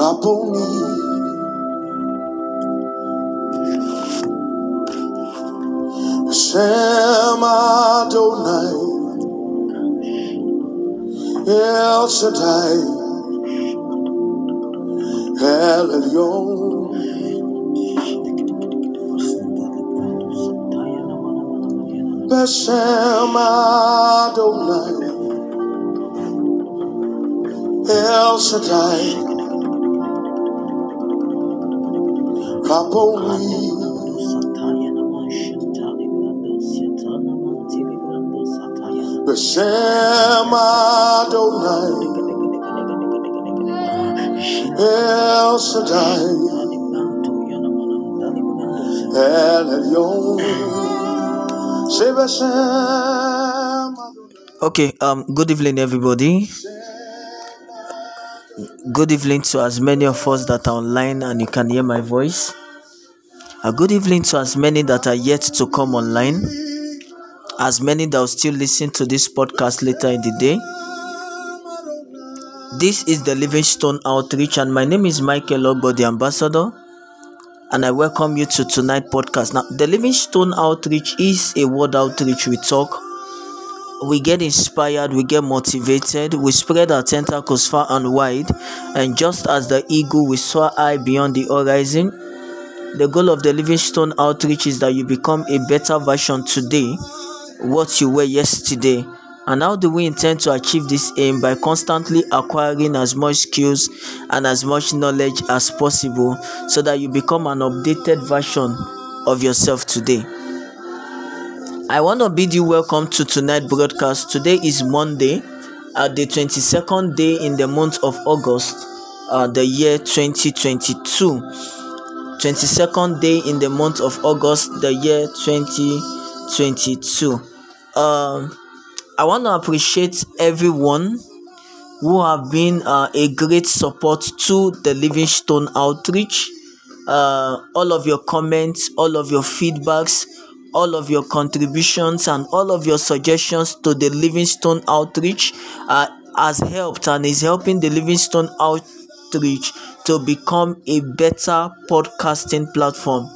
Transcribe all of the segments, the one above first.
Rabboni. Hashem Adonai. El Shaddai. El Elyon. Hashem Adonai. El Shaddai. Rabboni. Hashem Adonai. El Shaddai. El Elyon. Say Adonai. Okay, um, good evening, everybody. Good evening to as many of us that are online and you can hear my voice. A good evening to as many that are yet to come online. As many that will still listen to this podcast later in the day. This is the Livingstone Outreach, and my name is Michael Ogbo, the ambassador. And I welcome you to tonight's podcast. Now, the Livingstone Outreach is a word outreach. We talk, we get inspired, we get motivated, we spread our tentacles far and wide, and just as the eagle, we soar high beyond the horizon. The goal of the Livingstone Outreach is that you become a better version today, what you were yesterday. And how do we intend to achieve this aim? By constantly acquiring as much skills and as much knowledge as possible so that you become an updated version of yourself today. I want to bid you welcome to tonight's broadcast. Today is Monday, uh, the 22nd day in the month of August, uh, the year 2022. 22nd day in the month of August, the year 2022. Um, I want to appreciate everyone who have been uh, a great support to the Livingstone Outreach. Uh, all of your comments, all of your feedbacks, all of your contributions, and all of your suggestions to the Livingstone Outreach uh, has helped and is helping the Livingstone Outreach to become a better podcasting platform.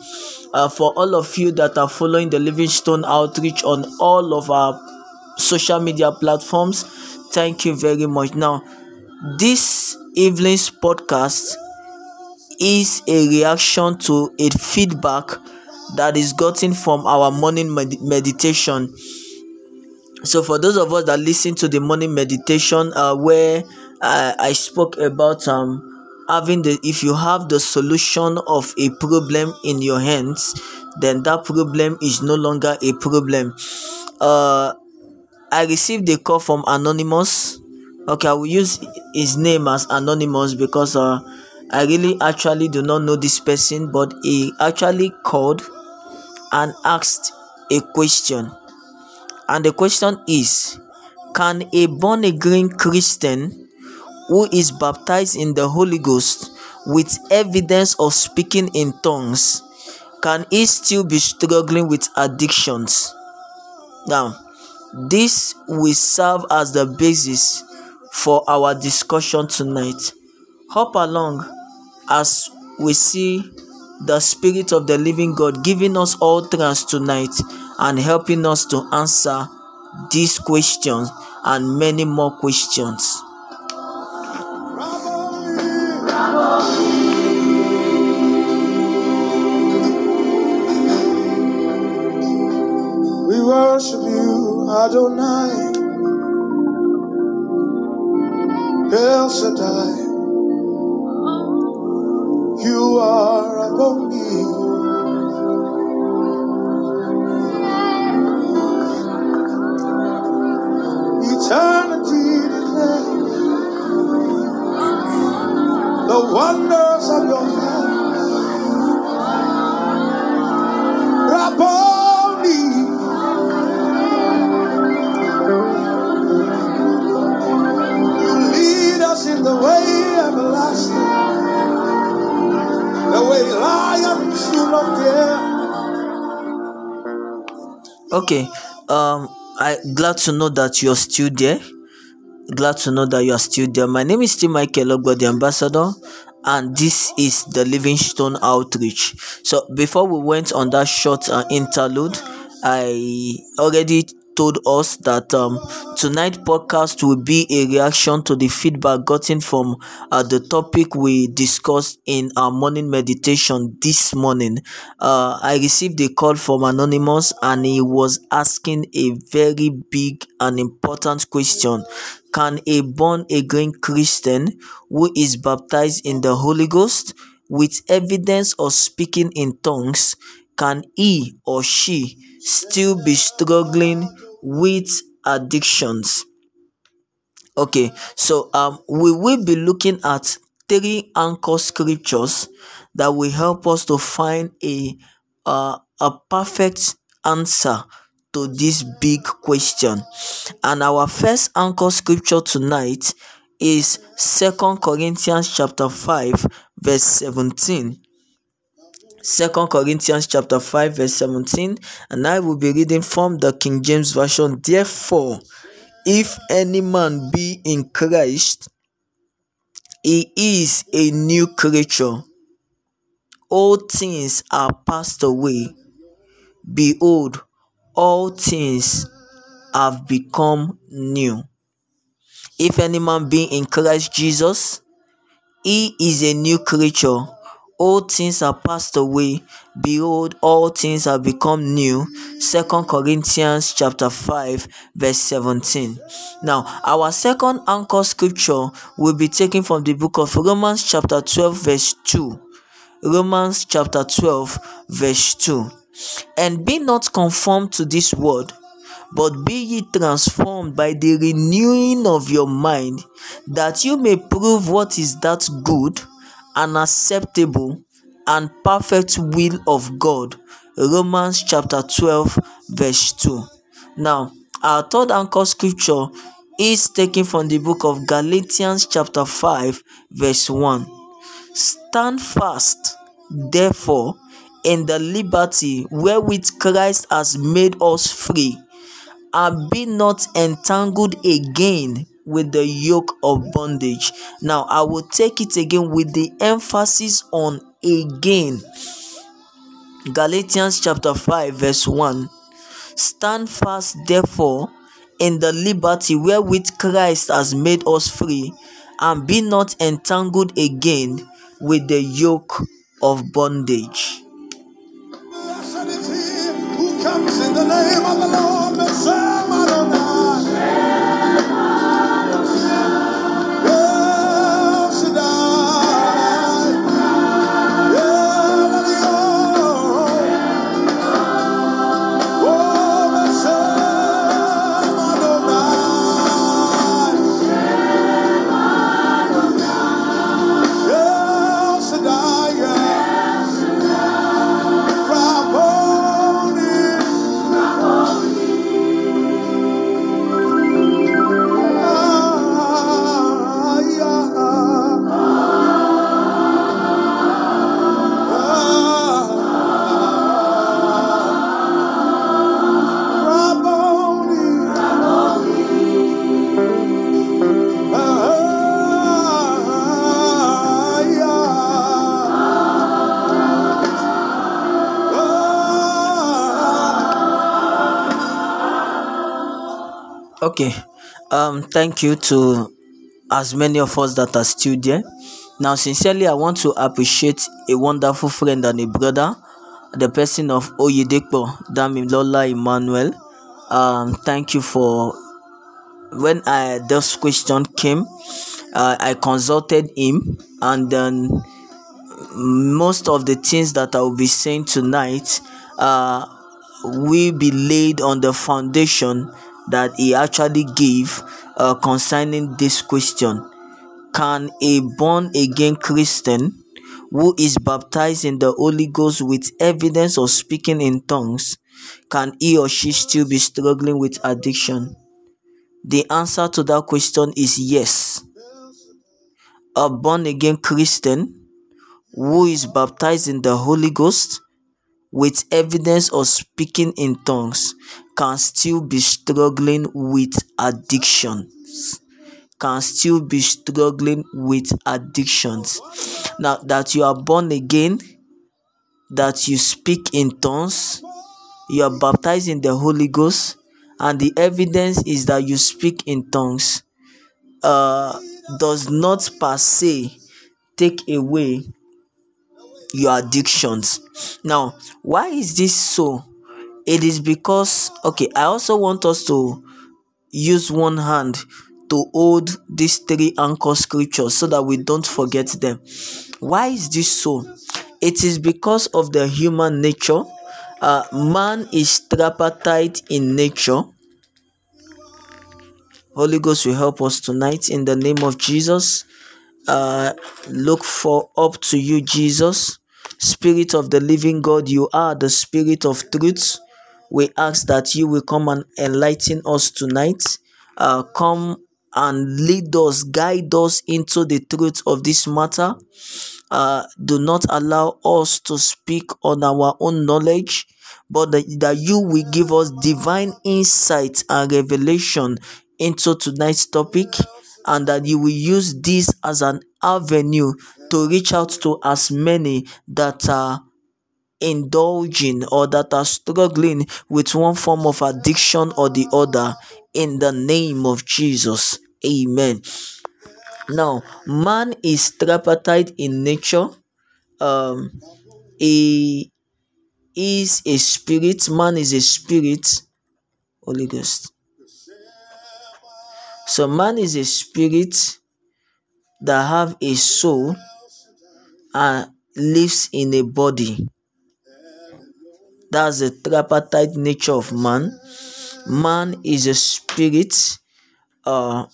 Uh, for all of you that are following the Livingstone Outreach on all of our social media platforms, thank you very much. Now, this evening's podcast is a reaction to a feedback that is gotten from our morning med- meditation. So, for those of us that listen to the morning meditation, uh, where uh, I spoke about um having the if you have the solution of a problem in your hands, then that problem is no longer a problem. Uh, I received a call from Anonymous. Okay, I will use his name as Anonymous because uh, I really actually do not know this person, but he actually called and asked a question. And the question is Can a born again Christian who is baptized in the Holy Ghost with evidence of speaking in tongues can he still be struggling with addictions? Now, this will serve as the basis for our discussion tonight. Hop along as we see the Spirit of the Living God giving us all trust tonight and helping us to answer these questions and many more questions. We worship you, Adonai. El Shaddai. Glad to know that you're still there. Glad to know that you are still there. My name is still Michael Ogbo, the ambassador, and this is the Livingstone Outreach. So, before we went on that short uh, interlude, I already told us that um, tonight podcast will be a reaction to the feedback gotten from uh, the topic we discussed in our morning meditation this morning. Uh, I received a call from Anonymous and he was asking a very big and important question. Can a born again Christian who is baptized in the Holy Ghost with evidence of speaking in tongues, can he or she still be struggling with addictions. Okay, so um, we will be looking at three anchor scriptures that will help us to find a uh, a perfect answer to this big question. And our first anchor scripture tonight is Second Corinthians chapter 5 verse 17 Second Corinthians chapter 5 verse 17 and I will be reading from the King James version. Therefore if any man be in Christ he is a new creature. All things are passed away. Behold all things have become new. If any man be in Christ Jesus he is a new creature all things are passed away. Behold all things have become new. Second corinthians chapter 5 verse 17 now our second anchor scripture will be taken from the book of romans chapter 12 verse 2 romans chapter 12 verse 2 and be not conformed to this world but be ye transformed by the renewing of your mind that you may prove what is that good and acceptable and perfect will of God. Romans chapter 12, verse 2. Now, our third anchor scripture is taken from the book of Galatians chapter 5, verse 1. Stand fast, therefore, in the liberty wherewith Christ has made us free, and be not entangled again with the yoke of bondage. Now, I will take it again with the emphasis on again. Galatians chapter 5, verse 1. Stand fast, therefore, in the liberty wherewith Christ has made us free, and be not entangled again with the yoke of bondage. Blessed is he who comes in the name of the Lord, Um, thank you to as many of us that are still there. Now, sincerely, I want to appreciate a wonderful friend and a brother, the person of Oyedepo Damilola Emmanuel. Um, thank you for when I this question came, uh, I consulted him, and then most of the things that I will be saying tonight uh, will be laid on the foundation that he actually gave uh, concerning this question Can a born again Christian who is baptized in the Holy Ghost with evidence of speaking in tongues, can he or she still be struggling with addiction? The answer to that question is yes. A born again Christian who is baptized in the Holy Ghost with evidence of speaking in tongues can still be struggling with addictions. can still be struggling with addictions. Now that you are born again, that you speak in tongues, you are baptized in the Holy Ghost, and the evidence is that you speak in tongues, uh, does not per se take away your addictions. Now, why is this so? It is because, okay, I also want us to use one hand to hold these three anchor scriptures so that we don't forget them. Why is this so? It is because of the human nature. Uh, man is tripartite in nature. Holy Ghost will help us tonight in the name of Jesus. Uh, look for up to you, Jesus. Spirit of the living God, you are the spirit of truth. We ask that you will come and enlighten us tonight. Uh, come and lead us, guide us into the truth of this matter. Uh, do not allow us to speak on our own knowledge, but that, that you will give us divine insight and revelation into tonight's topic, and that you will use this as an avenue to reach out to as many that are indulging or that are struggling with one form of addiction or the other in the name of Jesus. Amen. Now, man is tripartite in nature. Um, he is a spirit. Man is a spirit. Holy Ghost. So man is a spirit that have a soul and lives in a body. That's the tripartite nature of man. Man is a spirit. Uh,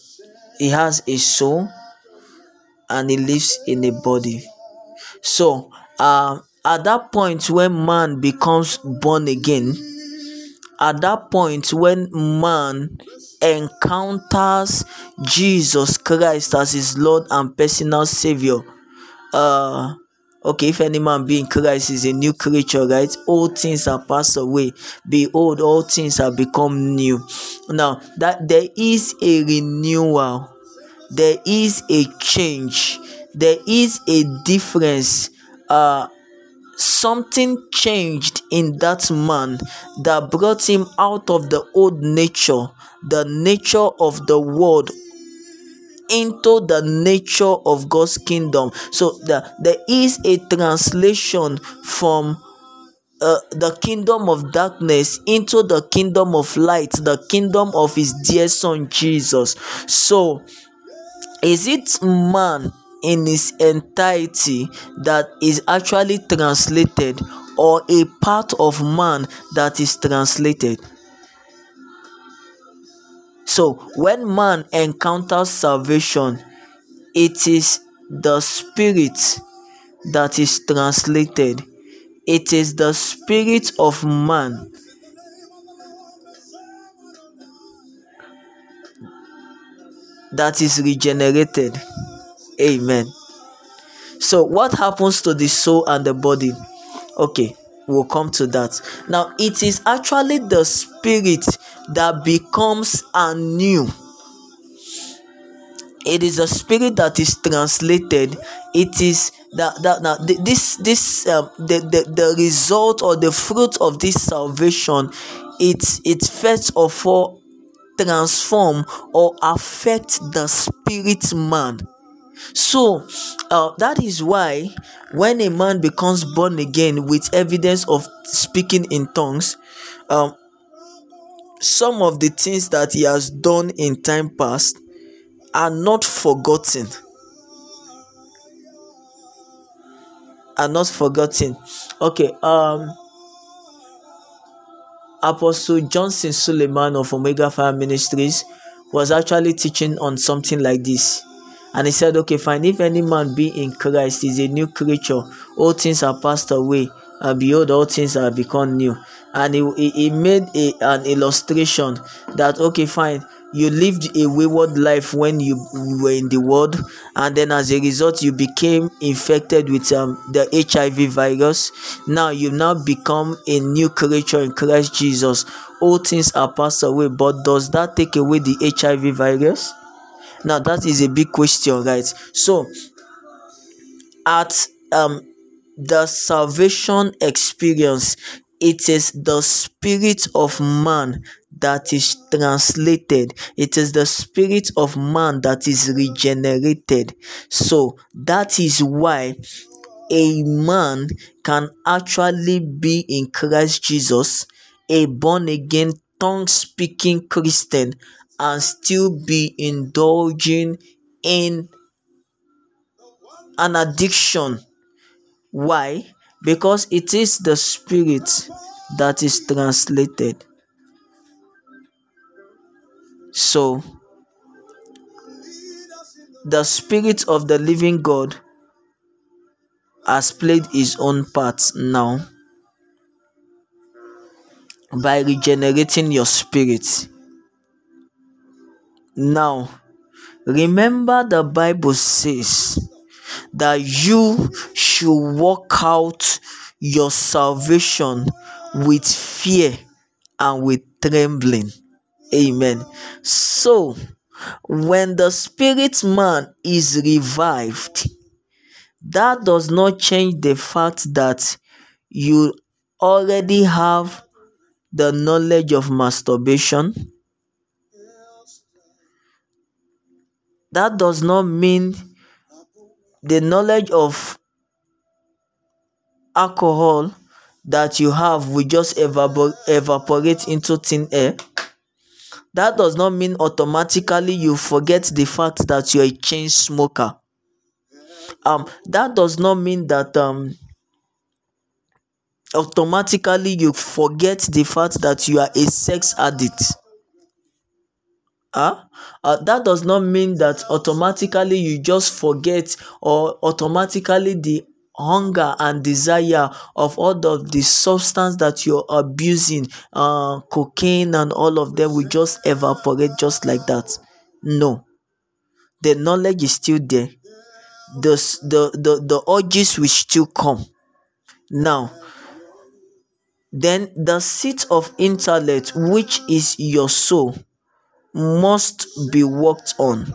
he has a soul and he lives in a body. So, uh, at that point when man becomes born again, at that point when man encounters Jesus Christ as his Lord and personal Savior, uh, okay, if any man be in Christ is a new creature, right? All things are passed away. Behold, all things have become new. Now, that there is a renewal, there is a change, there is a difference. Uh, something changed in that man that brought him out of the old nature, the nature of the world, into the nature of God's kingdom. So the, there is a translation from uh, the kingdom of darkness into the kingdom of light, the kingdom of his dear son Jesus. So, is it man in its entirety that is actually translated or a part of man that is translated. So, when man encounters salvation, it is the spirit that is translated. It is the spirit of man that is regenerated. Amen. So, what happens to the soul and the body? Okay, we'll come to that. Now, it is actually the spirit that becomes anew. It is a spirit that is translated. It is that that now this this um, the, the the result or the fruit of this salvation. It it first of all transform or affect the spirit man so uh, that is why when a man becomes born again with evidence of speaking in tongues, um, some of the things that he has done in time past are not forgotten. Are not forgotten. Okay. Um. Apostle Johnson Suleiman of Omega Fire Ministries was actually teaching on something like this and he said, Okay, fine. If any man be in Christ, is a new creature. All things are passed away. And behold, all things are become new. And he, he, he made a, an illustration that, okay, fine. You lived a wayward life when you were in the world, and then as a result, you became infected with um, the HIV virus. Now you now become a new creature in Christ Jesus. All things are passed away, but does that take away the HIV virus? Now that is a big question right? So at um the salvation experience it is the spirit of man that is translated. It is the spirit of man that is regenerated. So that is why a man can actually be in Christ Jesus, a born again, tongue speaking Christian, and still be indulging in an addiction. Why? Because it is the spirit that is translated. So, the spirit of the living God has played his own part now by regenerating your spirit. Now, remember the Bible says that you should work out your salvation with fear and with trembling. Amen. So, when the spirit man is revived, that does not change the fact that you already have the knowledge of masturbation. That does not mean the knowledge of alcohol that you have will just evapor- evaporate into thin air. That does not mean automatically you forget the fact that you're a chain smoker um that does not mean that um automatically you forget the fact that you are a sex addict huh? Uh, that does not mean that automatically you just forget or automatically the hunger and desire of all of the substance that you're abusing uh cocaine and all of them will just evaporate just like that. No. The knowledge is still there. The the the, the urges will still come. Now then the seat of intellect which is your soul must be worked on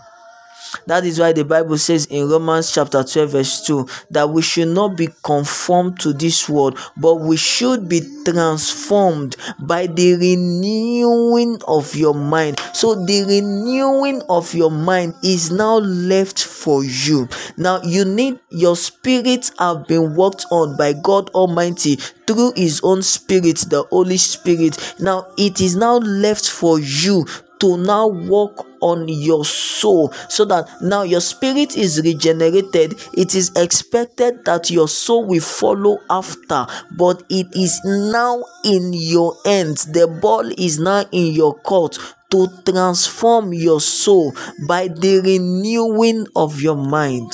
that is why the Bible says in Romans chapter 12, verse 2, that we should not be conformed to this world, but we should be transformed by the renewing of your mind. So, the renewing of your mind is now left for you. Now, you need your spirit have been worked on by God Almighty through His own Spirit, the Holy Spirit. Now, it is now left for you to now work on your soul so that now your spirit is regenerated. It is expected that your soul will follow after but it is now in your hands. The ball is now in your court to transform your soul by the renewing of your mind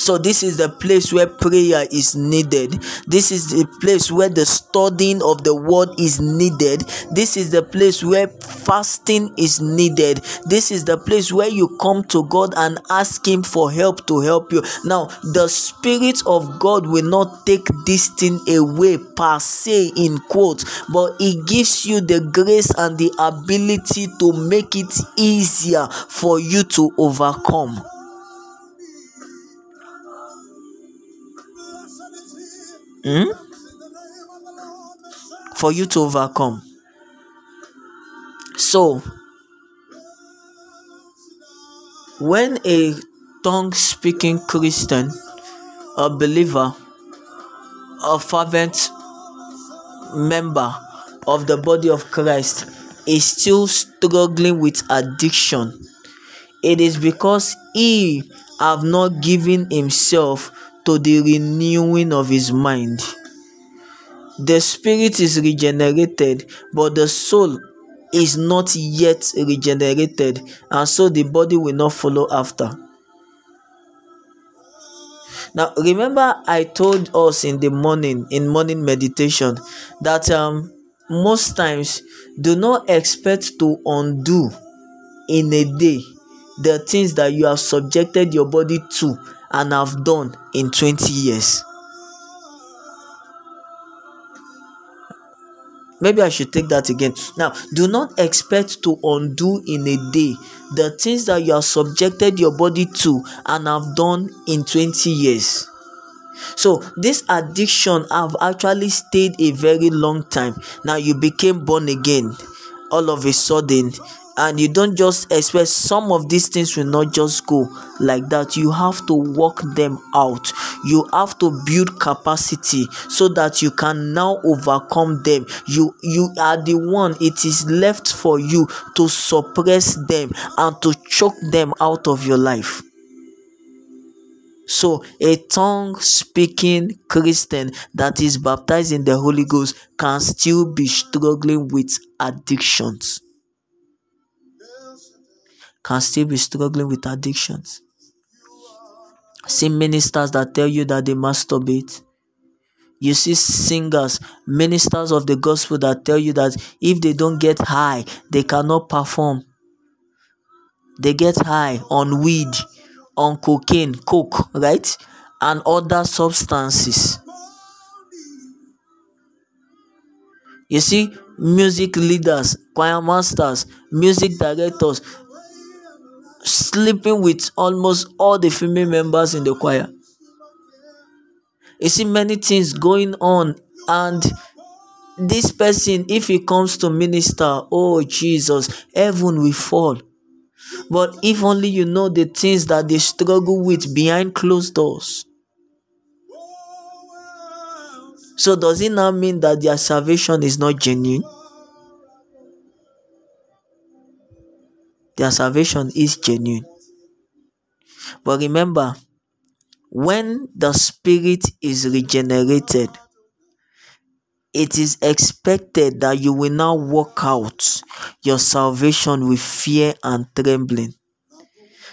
so this is the place where prayer is needed. This is the place where the studying of the word is needed. This is the place where fasting is needed. This is the place where you come to God and ask him for help to help you. Now, the spirit of God will not take this thing away per se in quote, but it gives you the grace and the ability to make it easier for you to overcome. Hmm? For you to overcome. So, when a tongue speaking Christian, a believer, a fervent member of the body of Christ is still struggling with addiction, it is because he have not given himself to the renewing of his mind. The spirit is regenerated, but the soul is not yet regenerated, and so the body will not follow after. Now, remember, I told us in the morning, in morning meditation, that um, most times do not expect to undo in a day the things that you have subjected your body to and have done in 20 years. maybe i should take that again. Now do not expect to undo in a day the things that you have subjected your body to and have done in 20 years. So this addiction have actually stayed a very long time. Now you became born again. All of a sudden and you don't just expect some of these things will not just go like that. You have to work them out. You have to build capacity so that you can now overcome them. You you are the one it is left for you to suppress them and to choke them out of your life. So, a tongue speaking Christian that is baptized in the Holy Ghost can still be struggling with addictions. Can still be struggling with addictions. See ministers that tell you that they masturbate. You see singers, ministers of the gospel that tell you that if they don't get high, they cannot perform. They get high on weed on cocaine, coke, right? And other substances. You see, music leaders, choir masters, music directors sleeping with almost all the female members in the choir. You see, many things going on, and this person, if he comes to minister, oh Jesus, heaven will fall. But if only you know the things that they struggle with behind closed doors. So, does it now mean that their salvation is not genuine? Their salvation is genuine. But remember, when the spirit is regenerated, it is expected that you will now work out your salvation with fear and trembling.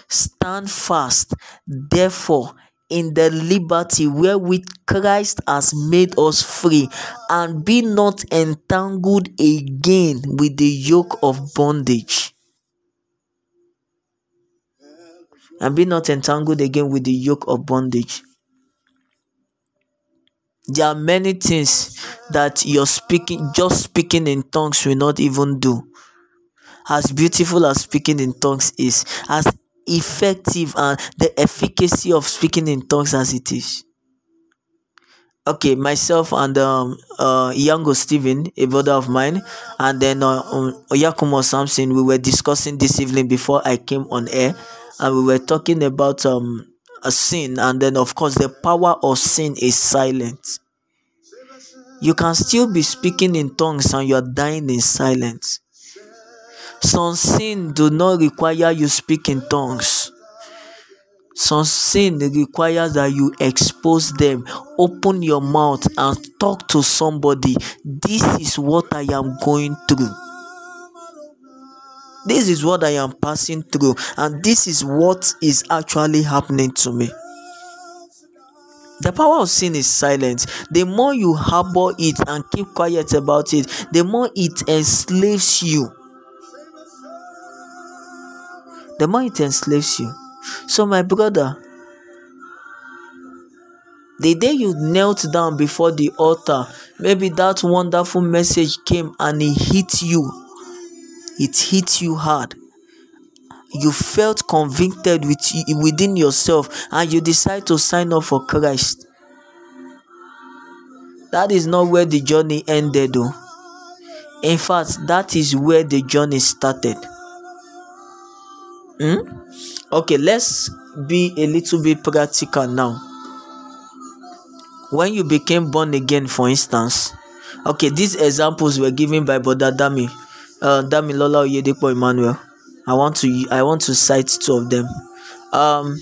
Stand fast, therefore, in the liberty wherewith Christ has made us free, and be not entangled again with the yoke of bondage. And be not entangled again with the yoke of bondage. There are many things that you're speaking, just speaking in tongues will not even do. As beautiful as speaking in tongues is, as effective and the efficacy of speaking in tongues as it is. Okay, myself and um, uh, Yango Steven, a brother of mine, and then uh, um, Oyakumo Samson, we were discussing this evening before I came on air, and we were talking about um, a sin and then of course the power of sin is silent. You can still be speaking in tongues and you're dying in silence. Some sin do not require you speak in tongues. Some sin requires that you expose them. Open your mouth and talk to somebody. This is what i am going through this is what I am passing through, and this is what is actually happening to me. The power of sin is silent. The more you harbor it and keep quiet about it, the more it enslaves you. The more it enslaves you. So, my brother, the day you knelt down before the altar, maybe that wonderful message came and it hit you it hit you hard. You felt convicted with within yourself and you decide to sign up for christ. That is not where the journey ended though in fact that is where the journey started. Hmm? okay let's be a little bit practical now. When you became born again for instance okay these examples were given by brother dami uh, Damilola Oyedepo Emmanuel. I want to I want to cite two of them. Um,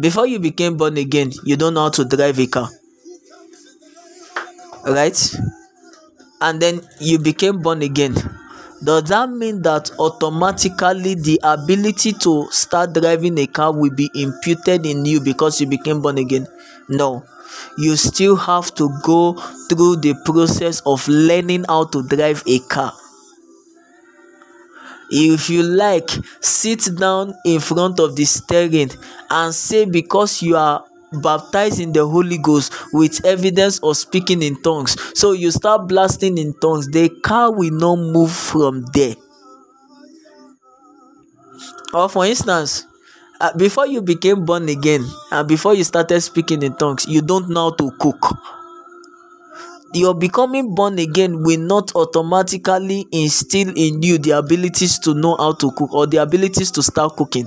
before you became born again, you don't know how to drive a car, right? And then you became born again. Does that mean that automatically the ability to start driving a car will be imputed in you because you became born again? No. You still have to go through the process of learning how to drive a car if you like sit down in front of the steering and say because you are baptized in the Holy Ghost with evidence of speaking in tongues. So you start blasting in tongues, the car will not move from there. Or for instance, uh, before you became born again and before you started speaking in tongues, you don't know how to cook. Your becoming born again will not automatically instill in you the abilities to know how to cook or the abilities to start cooking.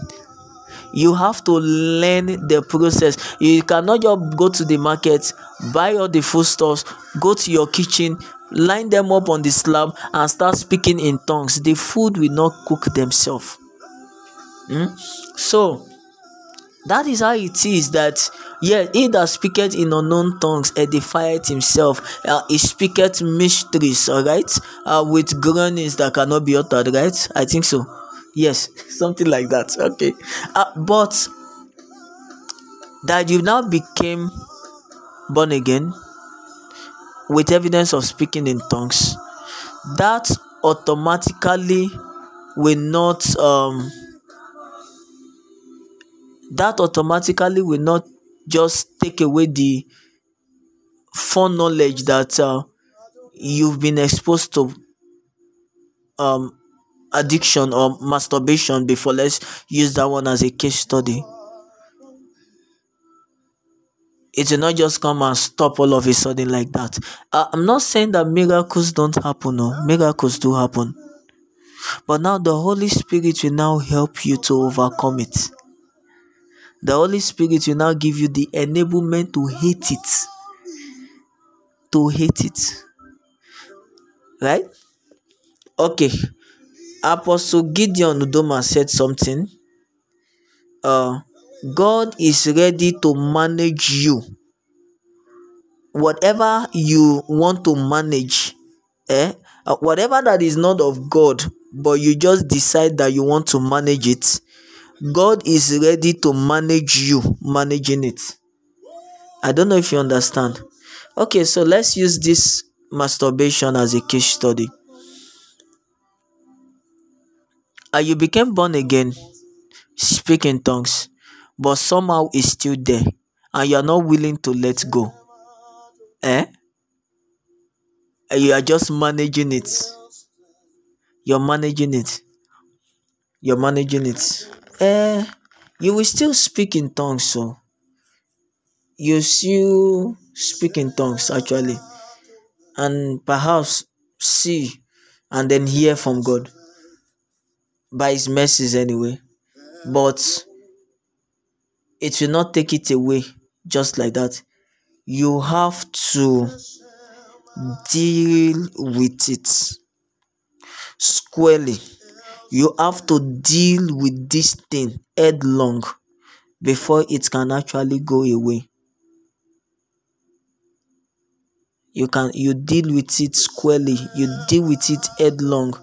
You have to learn the process. You cannot just go to the market buy all the foodstuffs go to your kitchen line them up on the slab and start speaking in tongues. The food will not cook themselves. Hmm? so that is how it is that yeah he that speaketh in unknown tongues edifieth himself. Uh, he speaketh mysteries all right uh, with groanings that cannot be uttered right? I think so. Yes something like that. Okay. Uh, but that you now became born again with evidence of speaking in tongues that automatically will not um that automatically will not just take away the foreknowledge that uh, you've been exposed to um addiction or masturbation before. Let's use that one as a case study. It will not just come and stop all of a sudden like that. Uh, i'm not saying that miracles don't happen no. Miracles do happen. But now the holy spirit will now help you to overcome it the holy spirit will now give you the enablement to hate it to hate it right okay Apostle Gideon Udoma said something. Uh, God is ready to manage you. Whatever you want to manage, eh? Uh, whatever that is not of God, but you just decide that you want to manage it, God is ready to manage you managing it. I don't know if you understand. Okay, so let's use this masturbation as a case study. and you became born again, speak in tongues, but somehow it's still there, and you are not willing to let go. Eh? And you are just managing it. You're managing it. You're managing it. Eh? You will still speak in tongues, so you still speak in tongues actually, and perhaps see and then hear from God by his mercies anyway. But it will not take it away just like that. You have to deal with it squarely you have to deal with this thing headlong before it can actually go away you can you deal with it squarely you deal with it headlong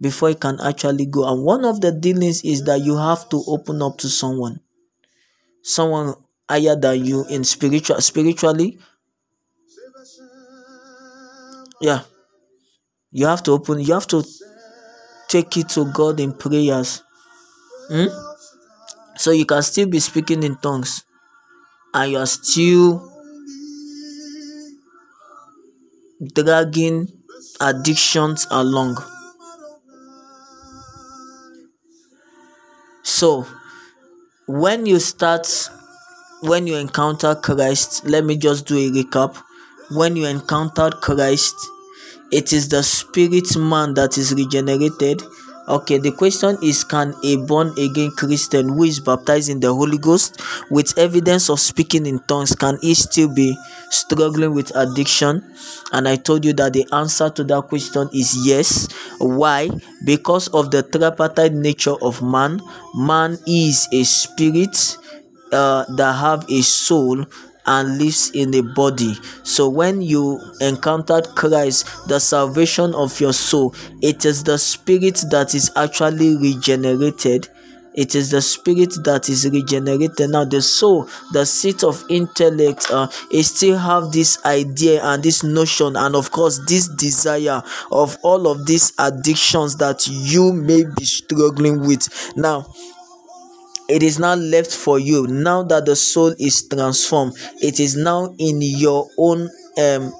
before it can actually go. And one of the dealings is that you have to open up to someone, someone higher than you in spiritual spiritually. Yeah, you have to open. You have to take it to God in prayers. Hmm? So you can still be speaking in tongues, and you are still dragging addictions along. So, when you start, when you encounter Christ, let me just do a recap. When you encountered Christ, it is the spirit man that is regenerated Okay, the question is Can a born again Christian who is baptized in the Holy Ghost with evidence of speaking in tongues can he still be struggling with addiction? And I told you that the answer to that question is yes. Why? Because of the tripartite nature of man. Man is a spirit uh, that have a soul and lives in the body. So when you encountered Christ, the salvation of your soul, it is the spirit that is actually regenerated. It is the spirit that is regenerated. Now the soul, the seat of intellect, uh, still have this idea and this notion, and of course this desire of all of these addictions that you may be struggling with. Now, it is now left for you. Now that the soul is transformed it is now in your own um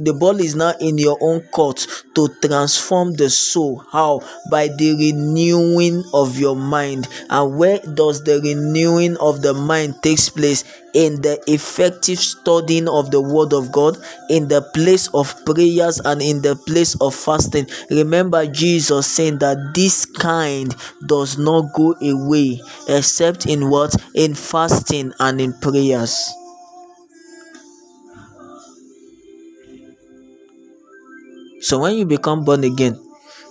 the ball is now in your own court to transform the soul. How? By the renewing of your mind. And where does the renewing of the mind takes place? In the effective studying of the word of god in the place of prayers and in the place of fasting. Remember jesus saying that this kind does not go away except in what? In fasting and in prayers So when you become born again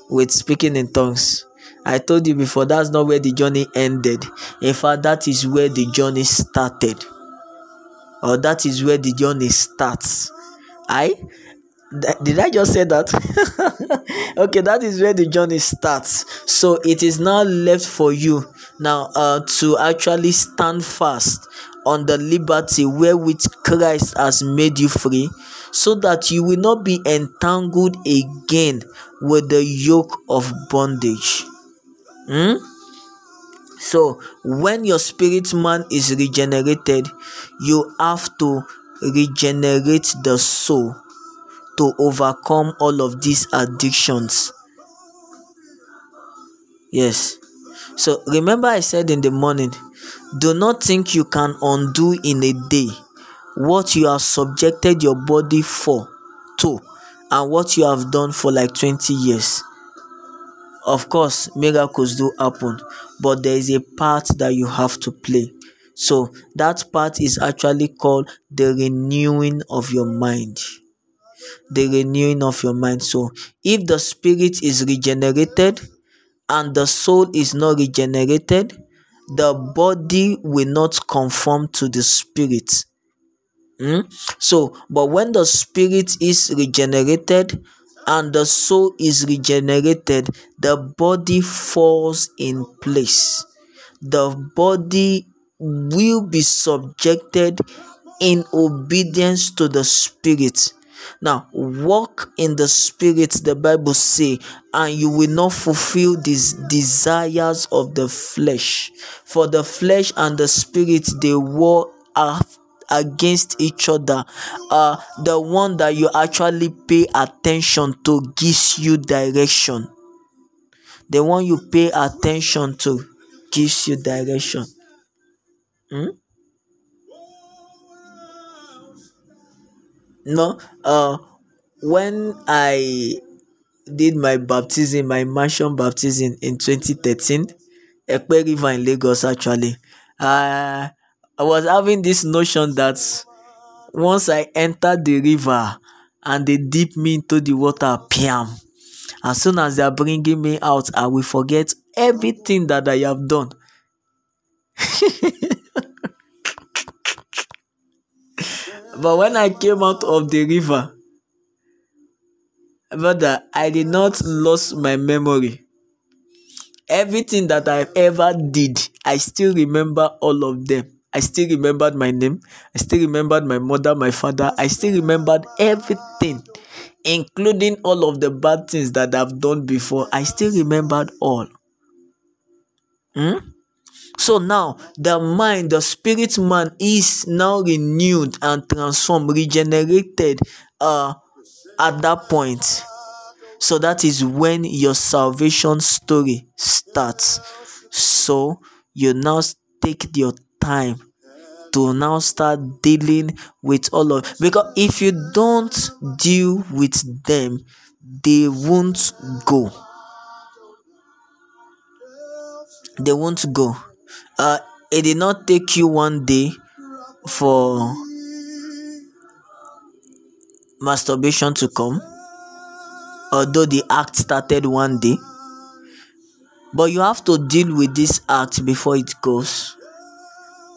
with speaking in tongues, I told you before that's not where the journey ended. In fact, that is where the journey started. Or that is where the journey starts. I did I just say that? okay, that is where the journey starts. So it is now left for you now uh, to actually stand fast on the liberty wherewith Christ has made you free so that you will not be entangled again with the yoke of bondage. Hmm? So, when your spirit man is regenerated, you have to regenerate the soul to overcome all of these addictions. Yes. So, remember, I said in the morning, do not think you can undo in a day what you have subjected your body for to and what you have done for like 20 years. Of course miracles do happen but there is a part that you have to play. So that part is actually called the renewing of your mind. The renewing of your mind. So if the spirit is regenerated and the soul is not regenerated the body will not conform to the spirit Mm? So, but when the spirit is regenerated and the soul is regenerated, the body falls in place. The body will be subjected in obedience to the spirit. Now, walk in the spirit, the Bible say, and you will not fulfill these desires of the flesh. For the flesh and the spirit they war against each other uh the one that you actually pay attention to gives you direction the one you pay attention to gives you direction hmm? no uh when i did my baptism my immersion baptism in 2013 Ekpe River in Lagos actually uh I was having this notion that once I enter the river and they dip me into the water, piam, as soon as they are bringing me out, I will forget everything that I have done. but when I came out of the river, brother, I did not lose my memory. Everything that I ever did, I still remember all of them. I still remembered my name. I still remembered my mother, my father. I still remembered everything, including all of the bad things that I've done before. I still remembered all. Hmm? So now the mind, the spirit man is now renewed and transformed, regenerated uh, at that point. So that is when your salvation story starts. So you now take your time to now start dealing with all of because if you don't deal with them they won't go. They won't go. Uh it did not take you one day for masturbation to come although the act started one day. But you have to deal with this act before it goes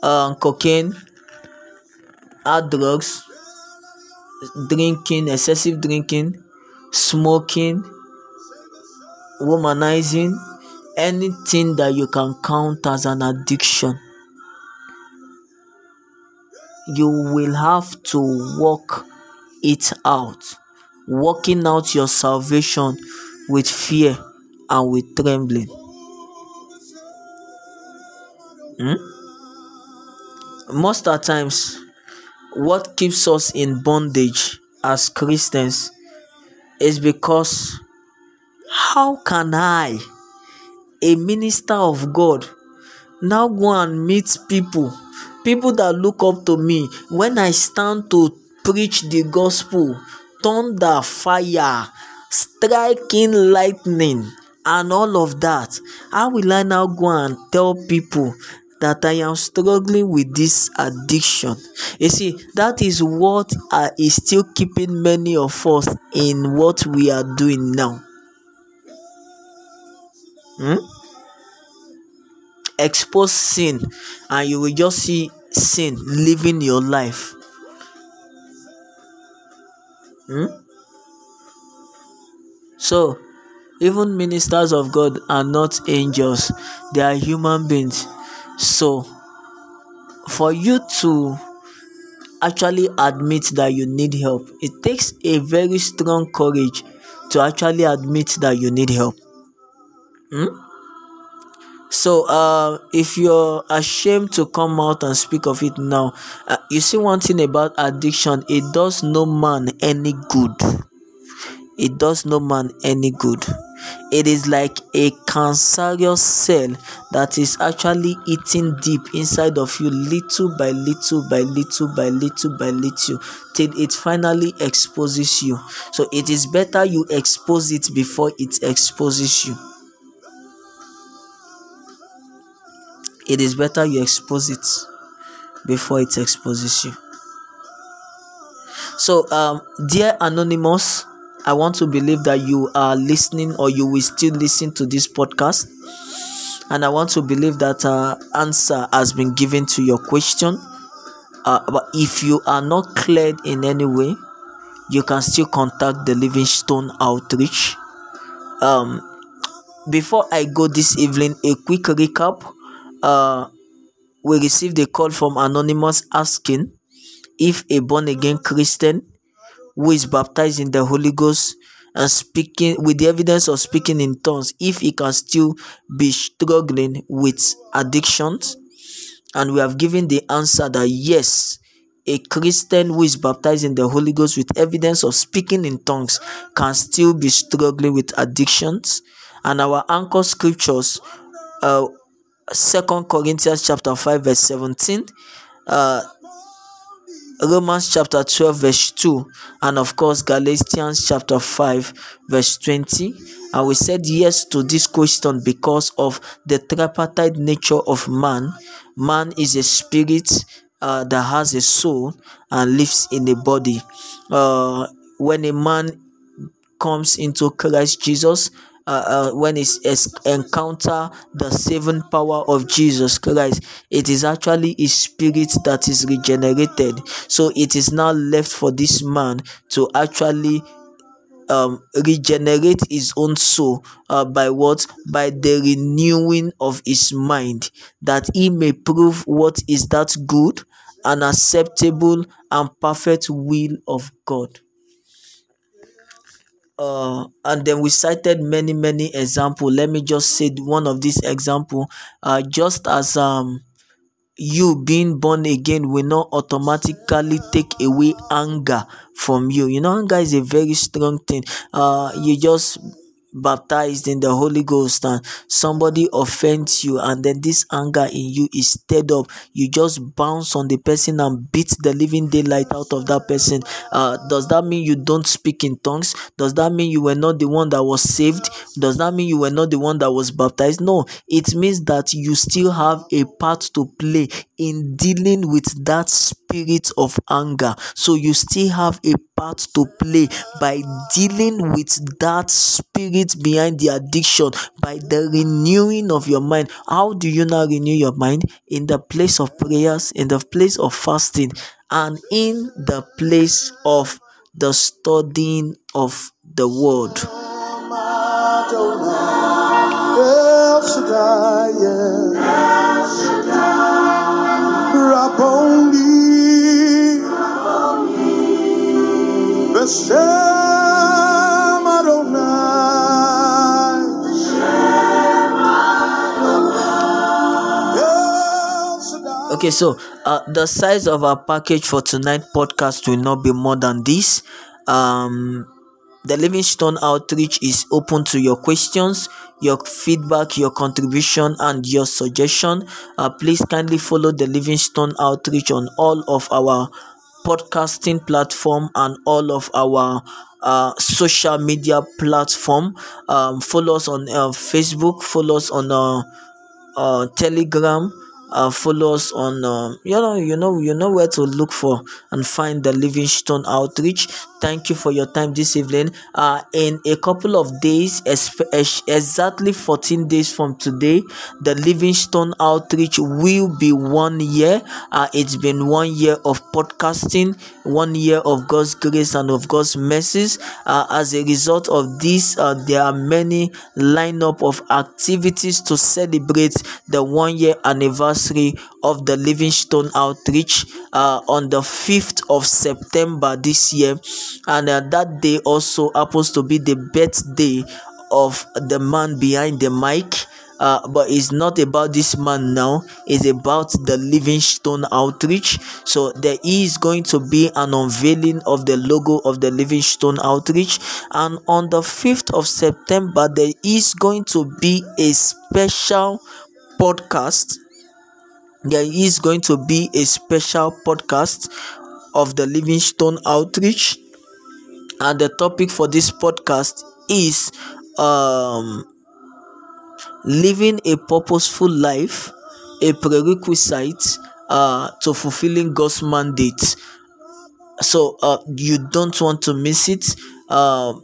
um, cocaine, hard drugs, drinking, excessive drinking, smoking, womanizing, anything that you can count as an addiction. You will have to work it out, working out your salvation with fear and with trembling. Hmm? Most the times, what keeps us in bondage as Christians is because how can I, a minister of God, now go and meet people, people that look up to me when I stand to preach the gospel, thunder, fire, striking lightning, and all of that? How will I now go and tell people that I am struggling with this addiction. You see, that is what uh, is still keeping many of us in what we are doing now. Hmm? Expose sin, and you will just see sin living your life. Hmm? So, even ministers of God are not angels, they are human beings. So, for you to actually admit that you need help, it takes a very strong courage to actually admit that you need help. Hmm? So, uh, if you're ashamed to come out and speak of it now, uh, you see one thing about addiction, it does no man any good. It does no man any good. It is like a cancerous cell that is actually eating deep inside of you, little by little, by little, by little, by little, till it finally exposes you. So, it is better you expose it before it exposes you. it is better you expose it before it exposes you. So, um, dear Anonymous, I want to believe that you are listening or you will still listen to this podcast. And I want to believe that uh, answer has been given to your question. Uh, but if you are not cleared in any way, you can still contact the Livingstone Outreach. Um, before I go this evening, a quick recap uh, we received a call from Anonymous asking if a born again Christian who is baptized in the Holy Ghost and speaking with the evidence of speaking in tongues, if he can still be struggling with addictions. And we have given the answer that yes, a Christian who is baptized in the Holy Ghost with evidence of speaking in tongues can still be struggling with addictions. And our anchor scriptures uh, Second Corinthians chapter 5 verse 17, uh, Romans chapter 12 verse 2, and of course Galatians chapter 5 verse 20. And we said yes to this question because of the tripartite nature of man. Man is a spirit uh, that has a soul and lives in a body. Uh, when a man comes into Christ Jesus, uh, uh, when it encounter the saving power of Jesus Christ, it is actually his spirit that is regenerated. So it is now left for this man to actually um, regenerate his own soul uh, by what? By the renewing of his mind, that he may prove what is that good and acceptable and perfect will of God uh, and then we cited many many example. Let me just say one of these example. Uh, just as um you being born again will not automatically take away anger from you. You know anger is a very strong thing. Uh you just baptized in the Holy Ghost and somebody offends you and then this anger in you is stirred up, you just bounce on the person and beat the living daylight out of that person. Uh, does that mean you don't speak in tongues? Does that mean you were not the one that was saved? Does that mean you were not the one that was baptized? No, it means that you still have a part to play in dealing with that spirit of anger. So you still have a part to play by dealing with that spirit behind the addiction by the renewing of your mind. How do you now renew your mind? In the place of prayers, in the place of fasting, and in the place of the studying of the word. Okay, so uh, the size of our package for tonight podcast will not be more than this. Um, the Livingstone Outreach is open to your questions, your feedback, your contribution, and your suggestion. Uh, please kindly follow the Livingstone Outreach on all of our podcasting platform and all of our uh, social media platform. Um, follow us on uh, Facebook, follow us on uh, uh, Telegram uh, follow us on uh, you know you know you know where to look for and find the livingstone outreach thank you for your time this evening. Uh in a couple of days exactly 14 days from today the livingstone outreach will be one year. Uh it's been one year of podcasting one year of god's grace and of god's mercies. Uh, as a result of this uh, there are many lineup of activities to celebrate the one year anniversary of the Livingstone Outreach uh, on the 5th of September this year, and uh, that day also happens to be the birthday of the man behind the mic. Uh, but it's not about this man now. It's about the livingstone outreach. So there is going to be an unveiling of the logo of the livingstone outreach. And on the 5th of september there is going to be a special podcast there is going to be a special podcast of the Livingstone Outreach, and the topic for this podcast is um, living a purposeful life, a prerequisite uh, to fulfilling God's mandate. So uh, you don't want to miss it. Uh,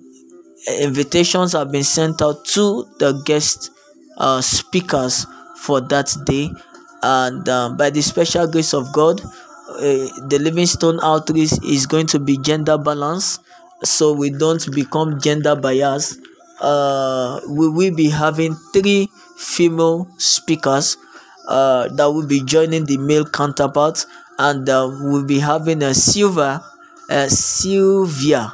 invitations have been sent out to the guest uh, speakers for that day and um, by the special grace of God, uh, the Livingstone Outreach is going to be gender balanced, so we don't become gender biased. Uh, we will be having three female speakers uh, that will be joining the male counterparts, and uh, we'll be having a silver, Sylvia.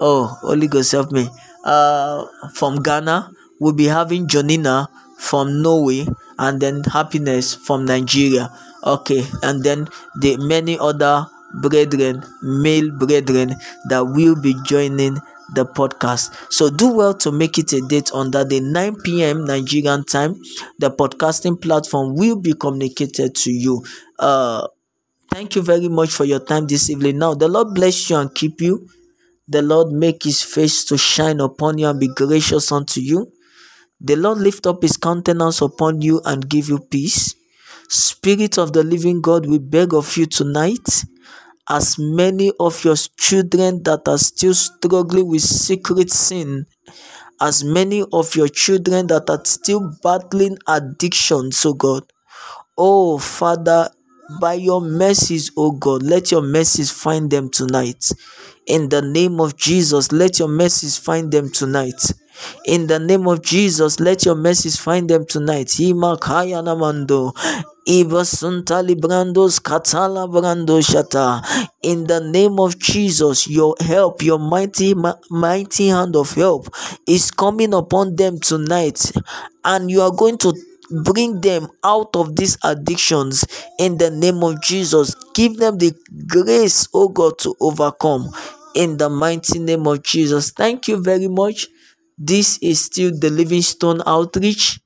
Oh, Holy Ghost help me. Uh, from Ghana, we'll be having Jonina from Norway and then happiness from Nigeria. Okay, and then the many other brethren, male brethren that will be joining the podcast. So do well to make it a date under the 9 p.m. Nigerian time. The podcasting platform will be communicated to you. Uh thank you very much for your time this evening. Now the Lord bless you and keep you. The Lord make his face to shine upon you and be gracious unto you. The Lord lift up his countenance upon you and give you peace. Spirit of the living God, we beg of you tonight, as many of your children that are still struggling with secret sin, as many of your children that are still battling addiction, so God. Oh, Father, by your mercies, oh God, let your mercies find them tonight. In the name of Jesus, let your mercies find them tonight. In the name of Jesus, let your mercies find them tonight. In the name of Jesus, your help, your mighty, mighty hand of help is coming upon them tonight, and you are going to bring them out of these addictions in the name of Jesus. Give them the grace, oh God, to overcome in the mighty name of Jesus. Thank you very much. This is still the Livingstone Outreach,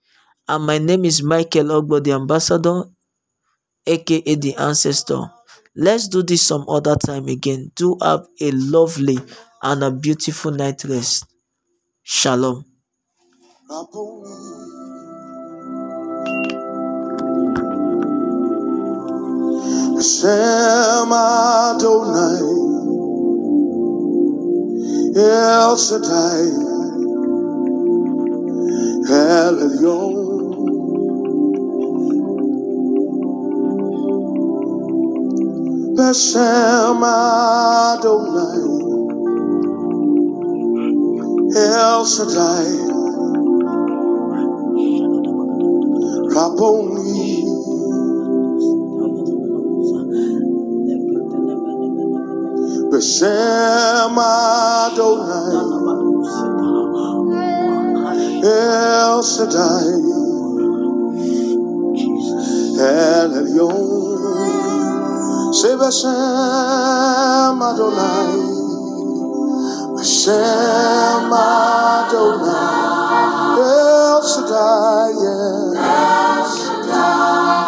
and my name is Michael Ogbo, the ambassador, aka the ancestor. Let's do this some other time again. Do have a lovely and a beautiful night rest. Shalom. Adonai El Shaddai El Elyon. Beshem Adonai. El Shaddai. Rabboni. Beshem Adonai El Shaddai. El Elyon. Sebashem Adonai. Hashem Adonai. El Shaddai. El Shaddai.